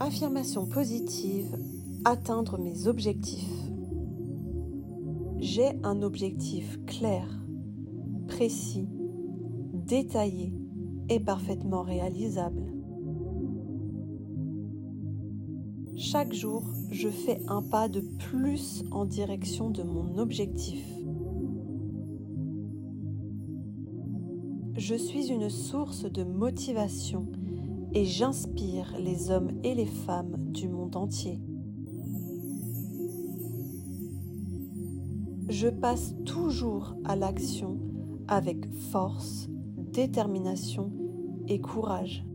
Affirmation positive, atteindre mes objectifs. J'ai un objectif clair, précis, détaillé et parfaitement réalisable. Chaque jour, je fais un pas de plus en direction de mon objectif. Je suis une source de motivation et j'inspire les hommes et les femmes du monde entier. Je passe toujours à l'action avec force, détermination et courage.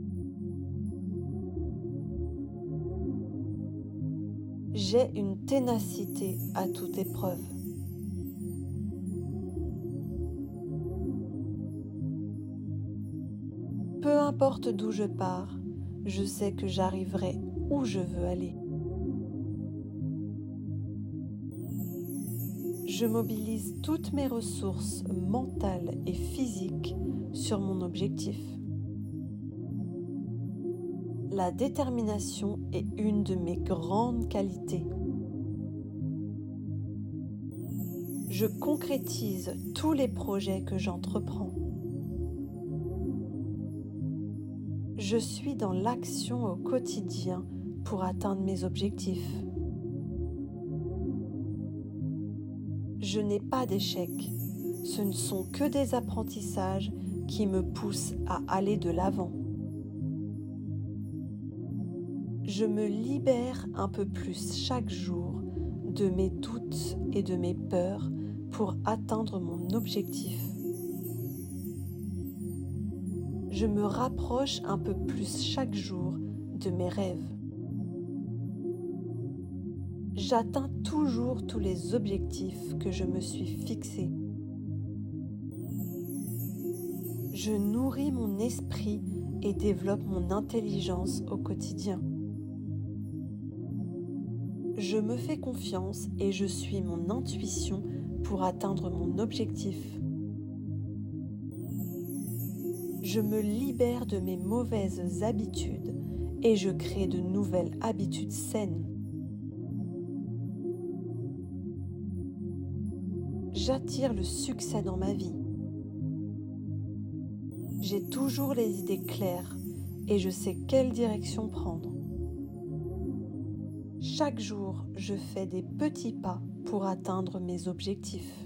J'ai une ténacité à toute épreuve. Peu importe d'où je pars, je sais que j'arriverai où je veux aller. Je mobilise toutes mes ressources mentales et physiques sur mon objectif. La détermination est une de mes grandes qualités. Je concrétise tous les projets que j'entreprends. Je suis dans l'action au quotidien pour atteindre mes objectifs. Je n'ai pas d'échecs. Ce ne sont que des apprentissages qui me poussent à aller de l'avant. Je me libère un peu plus chaque jour de mes doutes et de mes peurs pour atteindre mon objectif je me rapproche un peu plus chaque jour de mes rêves. J'atteins toujours tous les objectifs que je me suis fixés. Je nourris mon esprit et développe mon intelligence au quotidien. Je me fais confiance et je suis mon intuition pour atteindre mon objectif je me libère de mes mauvaises habitudes et je crée de nouvelles habitudes saines. J'attire le succès dans ma vie. J'ai toujours les idées claires et je sais quelle direction prendre. Chaque jour, je fais des petits pas pour atteindre mes objectifs.